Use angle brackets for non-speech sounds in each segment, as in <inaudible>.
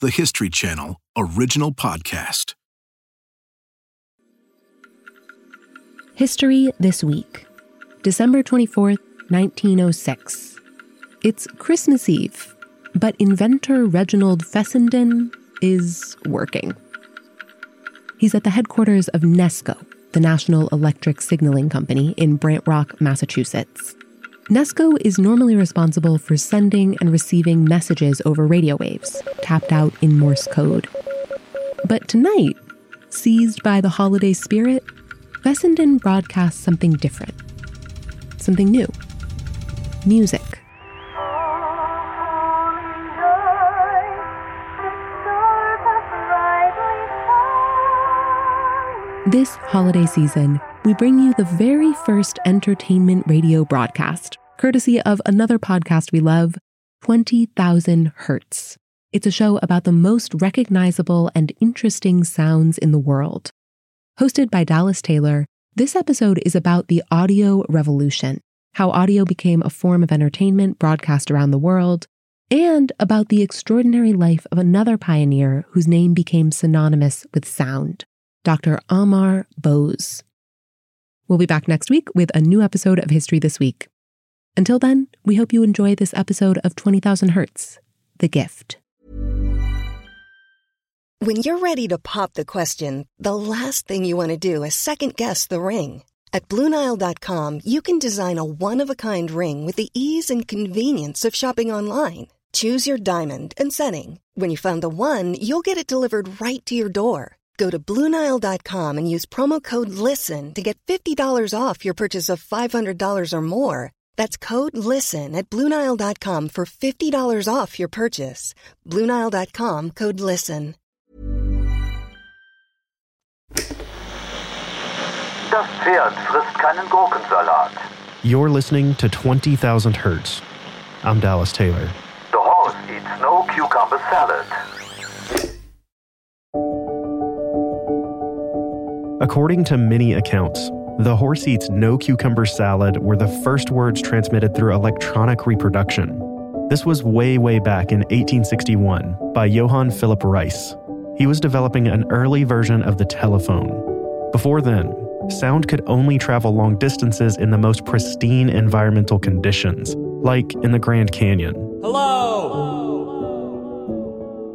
the History Channel original podcast. History This Week, December 24th, 1906. It's Christmas Eve, but inventor Reginald Fessenden is working. He's at the headquarters of NESCO, the National Electric Signaling Company in Brant Rock, Massachusetts. NESCO is normally responsible for sending and receiving messages over radio waves, tapped out in Morse code. But tonight, seized by the holiday spirit, Fessenden broadcasts something different, something new music. This holiday season, we bring you the very first entertainment radio broadcast, courtesy of another podcast we love, 20,000 Hertz. It's a show about the most recognizable and interesting sounds in the world. Hosted by Dallas Taylor, this episode is about the audio revolution, how audio became a form of entertainment broadcast around the world, and about the extraordinary life of another pioneer whose name became synonymous with sound, Dr. Amar Bose. We'll be back next week with a new episode of History This Week. Until then, we hope you enjoy this episode of 20,000 Hertz, The Gift. When you're ready to pop the question, the last thing you want to do is second guess the ring. At Bluenile.com, you can design a one of a kind ring with the ease and convenience of shopping online. Choose your diamond and setting. When you find the one, you'll get it delivered right to your door. Go to Bluenile.com and use promo code LISTEN to get $50 off your purchase of $500 or more. That's code LISTEN at Bluenile.com for $50 off your purchase. Bluenile.com code LISTEN. Das Pferd frisst keinen Gurkensalat. You're listening to 20,000 Hertz. I'm Dallas Taylor. The horse eats no cucumber salad. According to many accounts, the horse eats no cucumber salad were the first words transmitted through electronic reproduction. This was way, way back in 1861 by Johann Philipp Reis. He was developing an early version of the telephone. Before then, sound could only travel long distances in the most pristine environmental conditions, like in the Grand Canyon. Hello!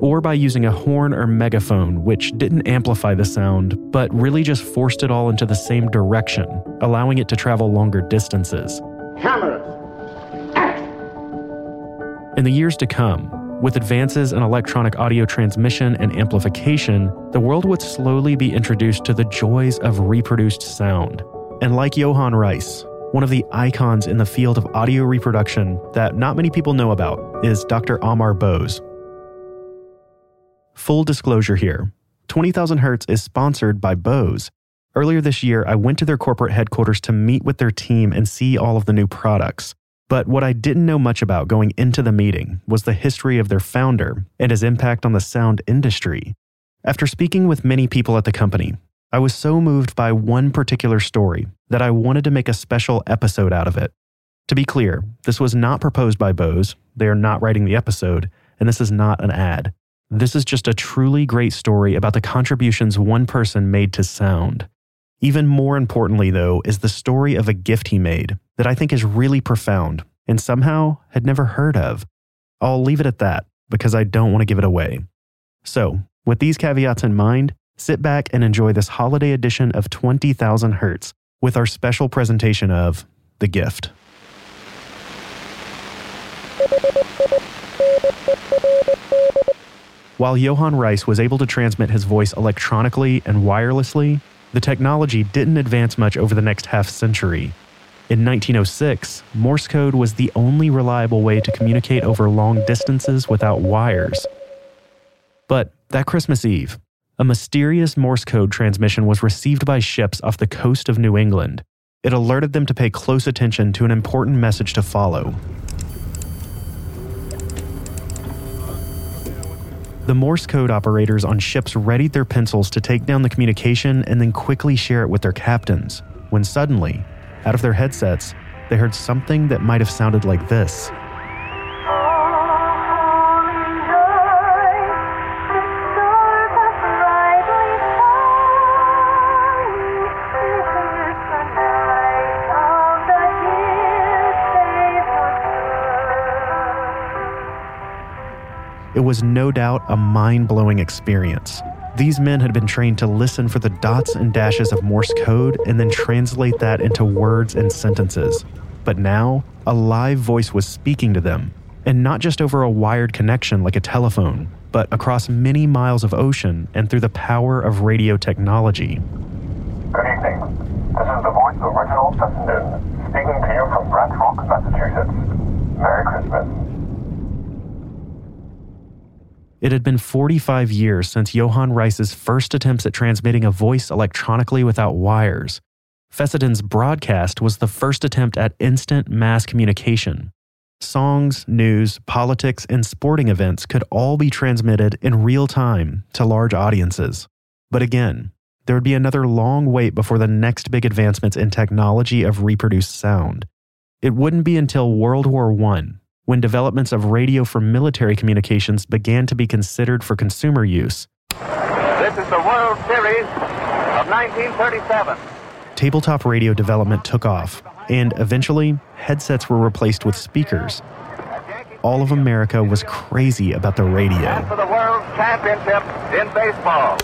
Or by using a horn or megaphone, which didn't amplify the sound, but really just forced it all into the same direction, allowing it to travel longer distances. Cameras! In the years to come, with advances in electronic audio transmission and amplification, the world would slowly be introduced to the joys of reproduced sound. And like Johann Reis, one of the icons in the field of audio reproduction that not many people know about is Dr. Amar Bose, Full disclosure here 20,000 Hertz is sponsored by Bose. Earlier this year, I went to their corporate headquarters to meet with their team and see all of the new products. But what I didn't know much about going into the meeting was the history of their founder and his impact on the sound industry. After speaking with many people at the company, I was so moved by one particular story that I wanted to make a special episode out of it. To be clear, this was not proposed by Bose, they are not writing the episode, and this is not an ad. This is just a truly great story about the contributions one person made to sound. Even more importantly, though, is the story of a gift he made that I think is really profound and somehow had never heard of. I'll leave it at that because I don't want to give it away. So, with these caveats in mind, sit back and enjoy this holiday edition of 20,000 Hertz with our special presentation of The Gift. While Johann Reis was able to transmit his voice electronically and wirelessly, the technology didn't advance much over the next half century. In 1906, Morse code was the only reliable way to communicate over long distances without wires. But that Christmas Eve, a mysterious Morse code transmission was received by ships off the coast of New England. It alerted them to pay close attention to an important message to follow. The Morse code operators on ships readied their pencils to take down the communication and then quickly share it with their captains, when suddenly, out of their headsets, they heard something that might have sounded like this. Was no doubt a mind blowing experience. These men had been trained to listen for the dots and dashes of Morse code and then translate that into words and sentences. But now, a live voice was speaking to them, and not just over a wired connection like a telephone, but across many miles of ocean and through the power of radio technology. Good evening. This is the voice of Reginald Fessenden, speaking to you from Brant Rock, Massachusetts. Merry Christmas. It had been 45 years since Johann Reis's first attempts at transmitting a voice electronically without wires. Fessenden's broadcast was the first attempt at instant mass communication. Songs, news, politics, and sporting events could all be transmitted in real time to large audiences. But again, there would be another long wait before the next big advancements in technology of reproduced sound. It wouldn't be until World War I when developments of radio for military communications began to be considered for consumer use. This is the World Series of 1937. Tabletop radio development took off, and eventually, headsets were replaced with speakers. All of America was crazy about the radio. for the World Championship in baseball.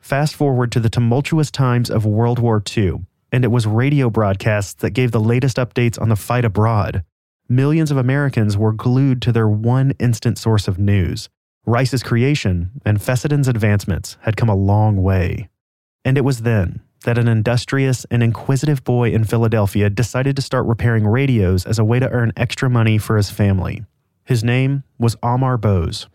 Fast forward to the tumultuous times of World War II, and it was radio broadcasts that gave the latest updates on the fight abroad. Millions of Americans were glued to their one instant source of news. Reis's creation and Fessenden's advancements had come a long way. And it was then that an industrious and inquisitive boy in Philadelphia decided to start repairing radios as a way to earn extra money for his family. His name was Amar Bose.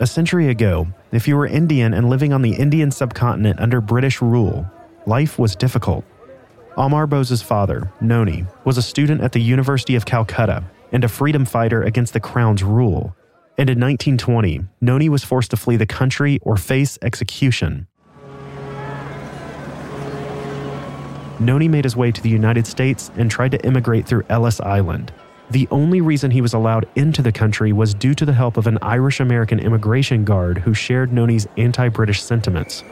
A century ago, if you were Indian and living on the Indian subcontinent under British rule, life was difficult. Amar Bose's father, Noni, was a student at the University of Calcutta and a freedom fighter against the crown's rule. And in 1920, Noni was forced to flee the country or face execution. Noni made his way to the United States and tried to immigrate through Ellis Island. The only reason he was allowed into the country was due to the help of an Irish American immigration guard who shared Noni's anti British sentiments.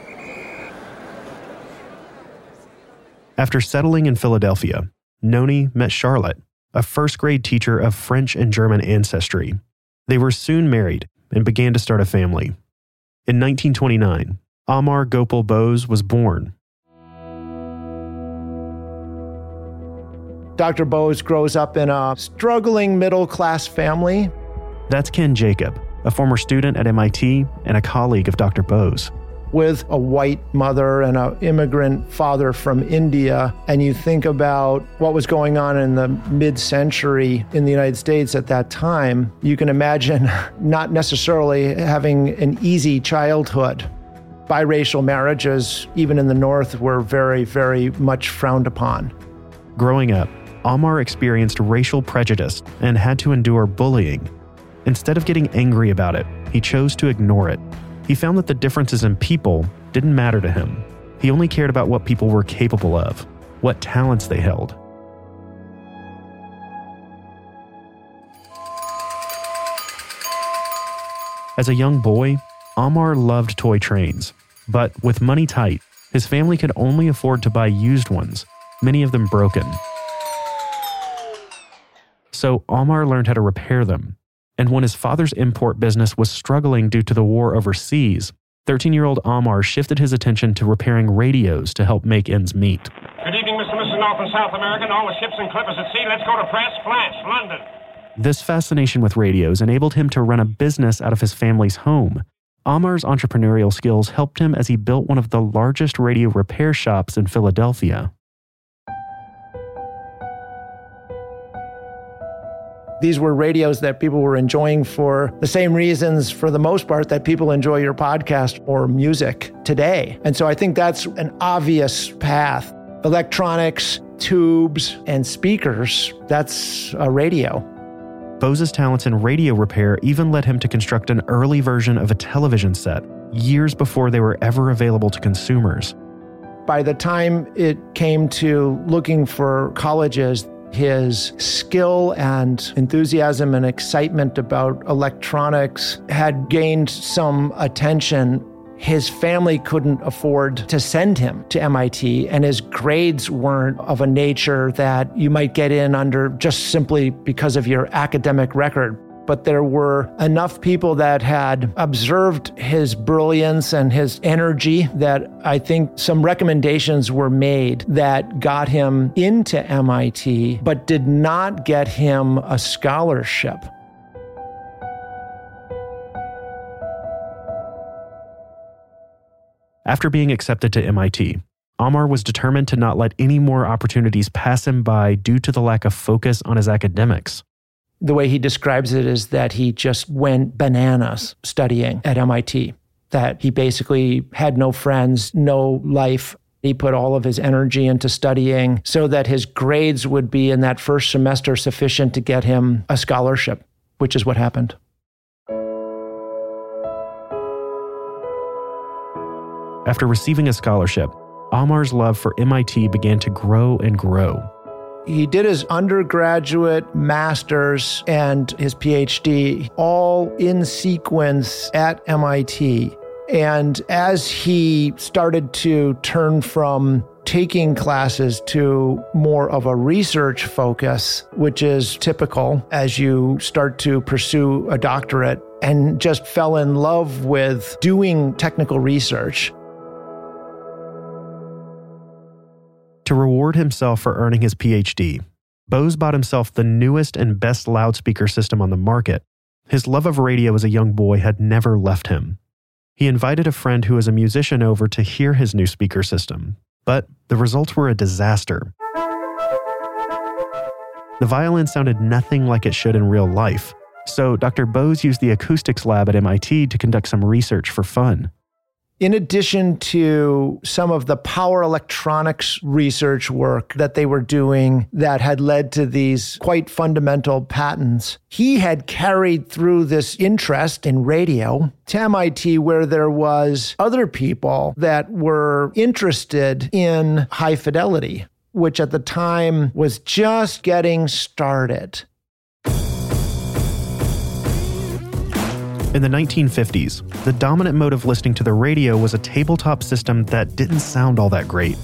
After settling in Philadelphia, Noni met Charlotte, a first grade teacher of French and German ancestry. They were soon married and began to start a family. In 1929, Amar Gopal Bose was born. Dr. Bose grows up in a struggling middle class family. That's Ken Jacob, a former student at MIT and a colleague of Dr. Bose. With a white mother and an immigrant father from India, and you think about what was going on in the mid century in the United States at that time, you can imagine <laughs> not necessarily having an easy childhood. Biracial marriages, even in the North, were very, very much frowned upon. Growing up, Amar experienced racial prejudice and had to endure bullying. Instead of getting angry about it, he chose to ignore it. He found that the differences in people didn't matter to him. He only cared about what people were capable of, what talents they held. As a young boy, Amar loved toy trains, but with money tight, his family could only afford to buy used ones, many of them broken. So Amar learned how to repair them. And when his father's import business was struggling due to the war overseas, 13 year old Amar shifted his attention to repairing radios to help make ends meet. Good evening, Mr. Mrs. North and South American, all the ships and clippers at sea. Let's go to press. Flash, London. This fascination with radios enabled him to run a business out of his family's home. Amar's entrepreneurial skills helped him as he built one of the largest radio repair shops in Philadelphia. These were radios that people were enjoying for the same reasons, for the most part, that people enjoy your podcast or music today. And so I think that's an obvious path. Electronics, tubes, and speakers, that's a radio. Bose's talents in radio repair even led him to construct an early version of a television set, years before they were ever available to consumers. By the time it came to looking for colleges, his skill and enthusiasm and excitement about electronics had gained some attention. His family couldn't afford to send him to MIT, and his grades weren't of a nature that you might get in under just simply because of your academic record. But there were enough people that had observed his brilliance and his energy that I think some recommendations were made that got him into MIT, but did not get him a scholarship. After being accepted to MIT, Amar was determined to not let any more opportunities pass him by due to the lack of focus on his academics. The way he describes it is that he just went bananas studying at MIT, that he basically had no friends, no life. He put all of his energy into studying so that his grades would be in that first semester sufficient to get him a scholarship, which is what happened. After receiving a scholarship, Amar's love for MIT began to grow and grow. He did his undergraduate, master's, and his PhD all in sequence at MIT. And as he started to turn from taking classes to more of a research focus, which is typical as you start to pursue a doctorate, and just fell in love with doing technical research. To reward himself for earning his PhD, Bose bought himself the newest and best loudspeaker system on the market. His love of radio as a young boy had never left him. He invited a friend who was a musician over to hear his new speaker system, but the results were a disaster. The violin sounded nothing like it should in real life, so Dr. Bose used the acoustics lab at MIT to conduct some research for fun. In addition to some of the power electronics research work that they were doing that had led to these quite fundamental patents, he had carried through this interest in radio to MIT, where there was other people that were interested in high fidelity, which at the time was just getting started. In the 1950s, the dominant mode of listening to the radio was a tabletop system that didn't sound all that great.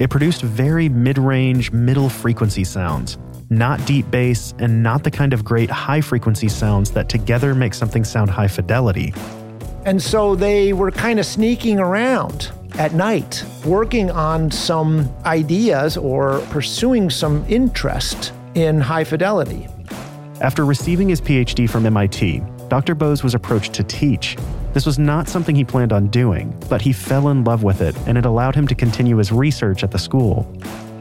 It produced very mid range, middle frequency sounds, not deep bass, and not the kind of great high frequency sounds that together make something sound high fidelity. And so they were kind of sneaking around at night, working on some ideas or pursuing some interest in high fidelity. After receiving his PhD from MIT, Dr. Bose was approached to teach. This was not something he planned on doing, but he fell in love with it and it allowed him to continue his research at the school.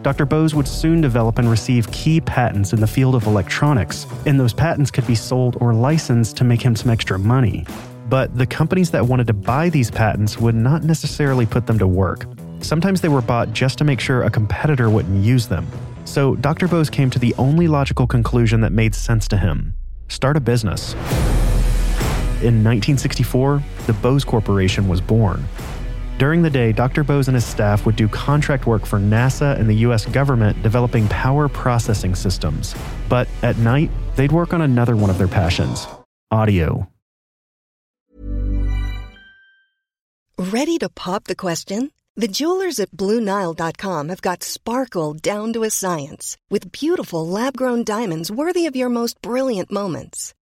Dr. Bose would soon develop and receive key patents in the field of electronics, and those patents could be sold or licensed to make him some extra money. But the companies that wanted to buy these patents would not necessarily put them to work. Sometimes they were bought just to make sure a competitor wouldn't use them. So Dr. Bose came to the only logical conclusion that made sense to him start a business. In 1964, the Bose Corporation was born. During the day, Dr. Bose and his staff would do contract work for NASA and the US government developing power processing systems. But at night, they'd work on another one of their passions audio. Ready to pop the question? The jewelers at Bluenile.com have got sparkle down to a science with beautiful lab grown diamonds worthy of your most brilliant moments.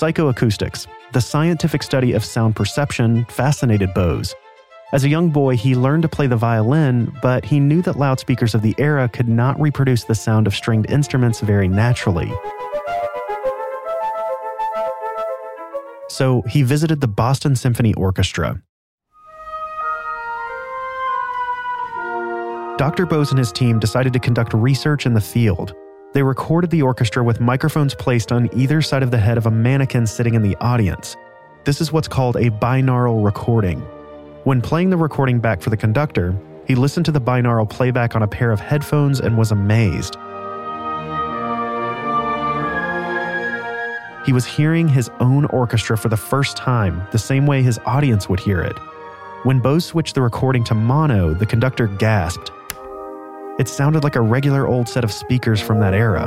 Psychoacoustics, the scientific study of sound perception, fascinated Bose. As a young boy, he learned to play the violin, but he knew that loudspeakers of the era could not reproduce the sound of stringed instruments very naturally. So he visited the Boston Symphony Orchestra. Dr. Bose and his team decided to conduct research in the field. They recorded the orchestra with microphones placed on either side of the head of a mannequin sitting in the audience. This is what's called a binaural recording. When playing the recording back for the conductor, he listened to the binaural playback on a pair of headphones and was amazed. He was hearing his own orchestra for the first time, the same way his audience would hear it. When Bose switched the recording to mono, the conductor gasped. It sounded like a regular old set of speakers from that era.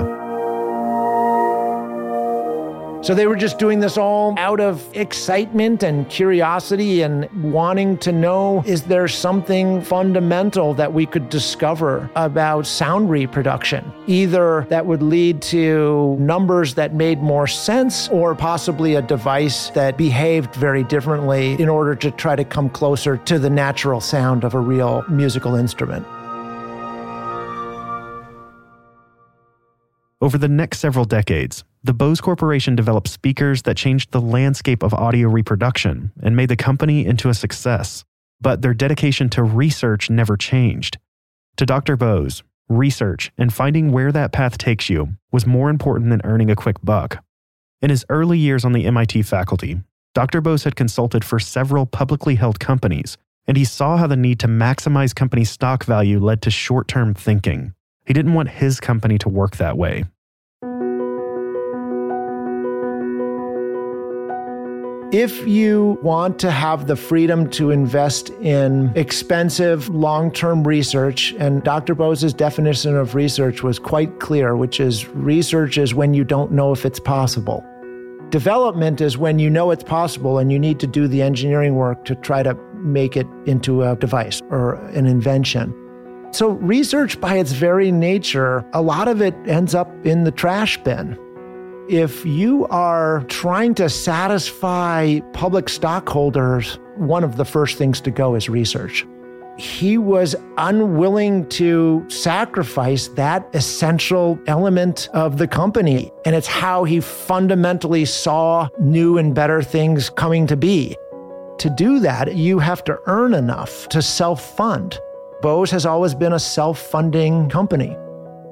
So they were just doing this all out of excitement and curiosity and wanting to know is there something fundamental that we could discover about sound reproduction? Either that would lead to numbers that made more sense or possibly a device that behaved very differently in order to try to come closer to the natural sound of a real musical instrument. Over the next several decades, the Bose Corporation developed speakers that changed the landscape of audio reproduction and made the company into a success. But their dedication to research never changed. To Dr. Bose, research and finding where that path takes you was more important than earning a quick buck. In his early years on the MIT faculty, Dr. Bose had consulted for several publicly held companies, and he saw how the need to maximize company stock value led to short term thinking. He didn't want his company to work that way. If you want to have the freedom to invest in expensive long term research, and Dr. Bose's definition of research was quite clear, which is research is when you don't know if it's possible. Development is when you know it's possible and you need to do the engineering work to try to make it into a device or an invention. So, research by its very nature, a lot of it ends up in the trash bin. If you are trying to satisfy public stockholders, one of the first things to go is research. He was unwilling to sacrifice that essential element of the company. And it's how he fundamentally saw new and better things coming to be. To do that, you have to earn enough to self fund. Bose has always been a self funding company.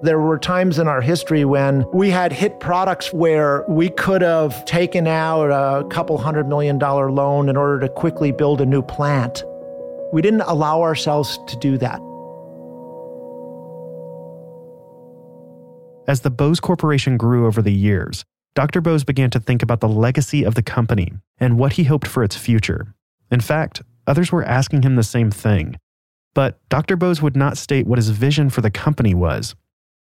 There were times in our history when we had hit products where we could have taken out a couple hundred million dollar loan in order to quickly build a new plant. We didn't allow ourselves to do that. As the Bose Corporation grew over the years, Dr. Bose began to think about the legacy of the company and what he hoped for its future. In fact, others were asking him the same thing. But Dr. Bose would not state what his vision for the company was.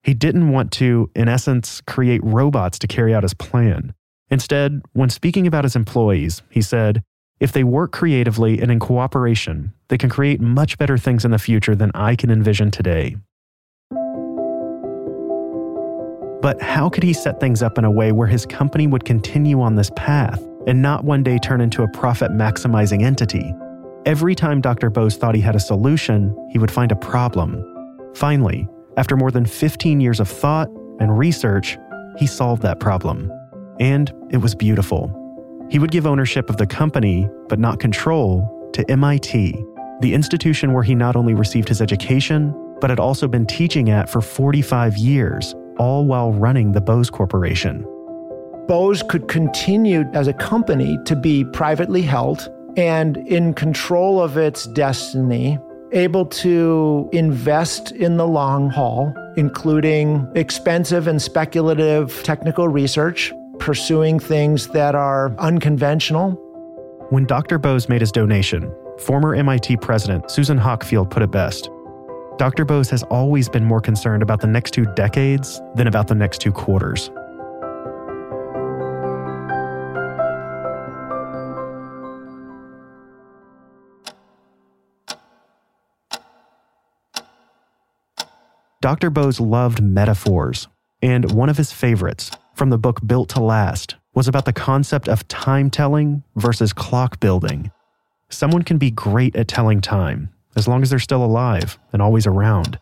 He didn't want to, in essence, create robots to carry out his plan. Instead, when speaking about his employees, he said, if they work creatively and in cooperation, they can create much better things in the future than I can envision today. But how could he set things up in a way where his company would continue on this path and not one day turn into a profit maximizing entity? Every time Dr. Bose thought he had a solution, he would find a problem. Finally, after more than 15 years of thought and research, he solved that problem. And it was beautiful. He would give ownership of the company, but not control, to MIT, the institution where he not only received his education, but had also been teaching at for 45 years, all while running the Bose Corporation. Bose could continue as a company to be privately held and in control of its destiny able to invest in the long haul, including expensive and speculative technical research, pursuing things that are unconventional. When Dr. Bose made his donation, former MIT president Susan Hockfield put it best Dr. Bose has always been more concerned about the next two decades than about the next two quarters. Dr. Bose loved metaphors, and one of his favorites from the book Built to Last was about the concept of time telling versus clock building. Someone can be great at telling time as long as they're still alive and always around.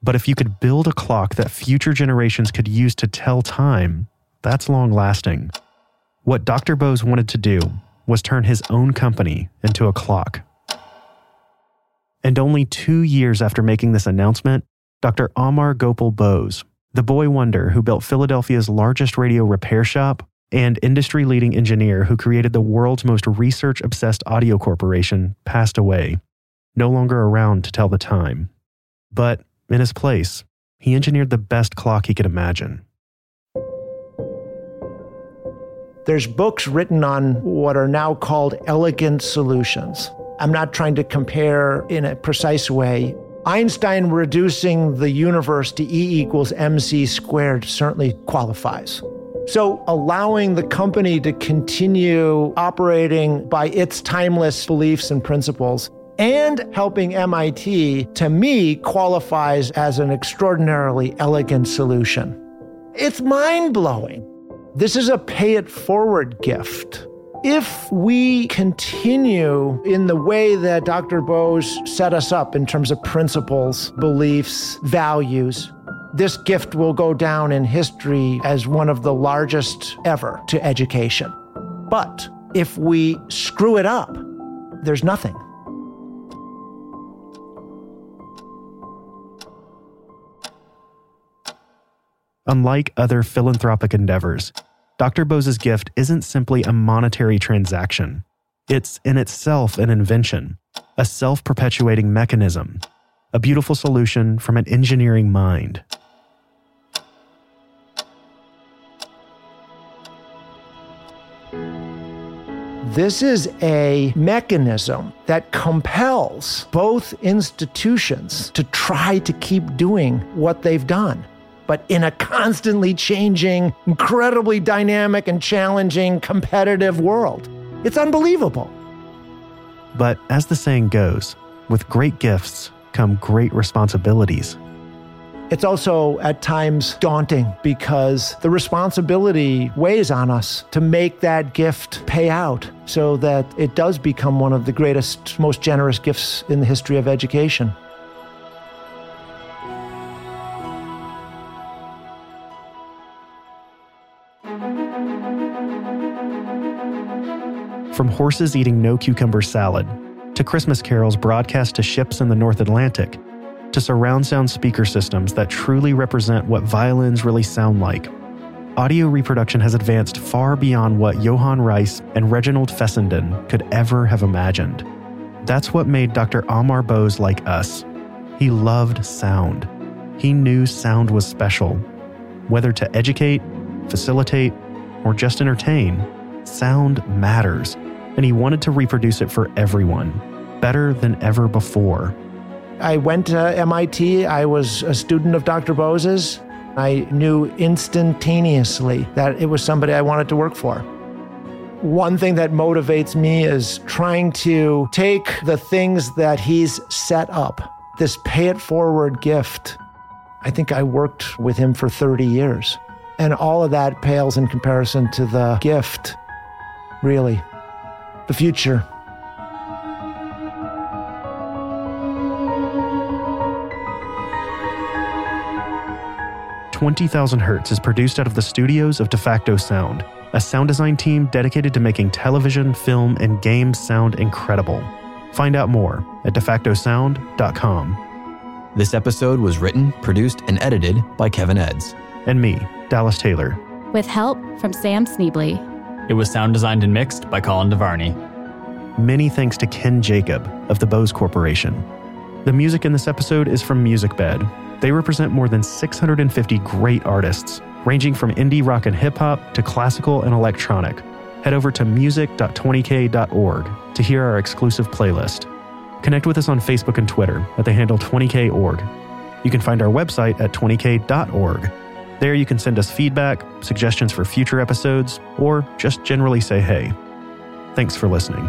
But if you could build a clock that future generations could use to tell time, that's long lasting. What Dr. Bose wanted to do was turn his own company into a clock. And only two years after making this announcement, Dr. Amar Gopal Bose, the boy wonder who built Philadelphia's largest radio repair shop and industry leading engineer who created the world's most research obsessed audio corporation, passed away, no longer around to tell the time. But in his place, he engineered the best clock he could imagine. There's books written on what are now called elegant solutions. I'm not trying to compare in a precise way. Einstein reducing the universe to E equals mc squared certainly qualifies. So, allowing the company to continue operating by its timeless beliefs and principles and helping MIT, to me, qualifies as an extraordinarily elegant solution. It's mind blowing. This is a pay it forward gift. If we continue in the way that Dr. Bose set us up in terms of principles, beliefs, values, this gift will go down in history as one of the largest ever to education. But if we screw it up, there's nothing. Unlike other philanthropic endeavors, Dr. Bose's gift isn't simply a monetary transaction. It's in itself an invention, a self perpetuating mechanism, a beautiful solution from an engineering mind. This is a mechanism that compels both institutions to try to keep doing what they've done but in a constantly changing, incredibly dynamic and challenging competitive world. It's unbelievable. But as the saying goes, with great gifts come great responsibilities. It's also at times daunting because the responsibility weighs on us to make that gift pay out so that it does become one of the greatest, most generous gifts in the history of education. From horses eating no cucumber salad, to Christmas carols broadcast to ships in the North Atlantic, to surround sound speaker systems that truly represent what violins really sound like. Audio reproduction has advanced far beyond what Johann Reis and Reginald Fessenden could ever have imagined. That's what made Dr. Amar Bose like us. He loved sound. He knew sound was special. Whether to educate, facilitate, or just entertain, sound matters, and he wanted to reproduce it for everyone, better than ever before. I went to MIT. I was a student of Dr. Bose's. I knew instantaneously that it was somebody I wanted to work for. One thing that motivates me is trying to take the things that he's set up, this pay it forward gift. I think I worked with him for 30 years. And all of that pales in comparison to the gift really, the future. Twenty Thousand Hertz is produced out of the studios of DeFacto Sound, a sound design team dedicated to making television, film, and games sound incredible. Find out more at defactosound.com. This episode was written, produced, and edited by Kevin Edds. And me, Dallas Taylor. With help from Sam Sneebly. It was sound designed and mixed by Colin DeVarney. Many thanks to Ken Jacob of the Bose Corporation. The music in this episode is from MusicBed. They represent more than 650 great artists, ranging from indie rock and hip hop to classical and electronic. Head over to music.20k.org to hear our exclusive playlist. Connect with us on Facebook and Twitter at the handle 20korg. You can find our website at 20k.org. There you can send us feedback, suggestions for future episodes, or just generally say hey. Thanks for listening.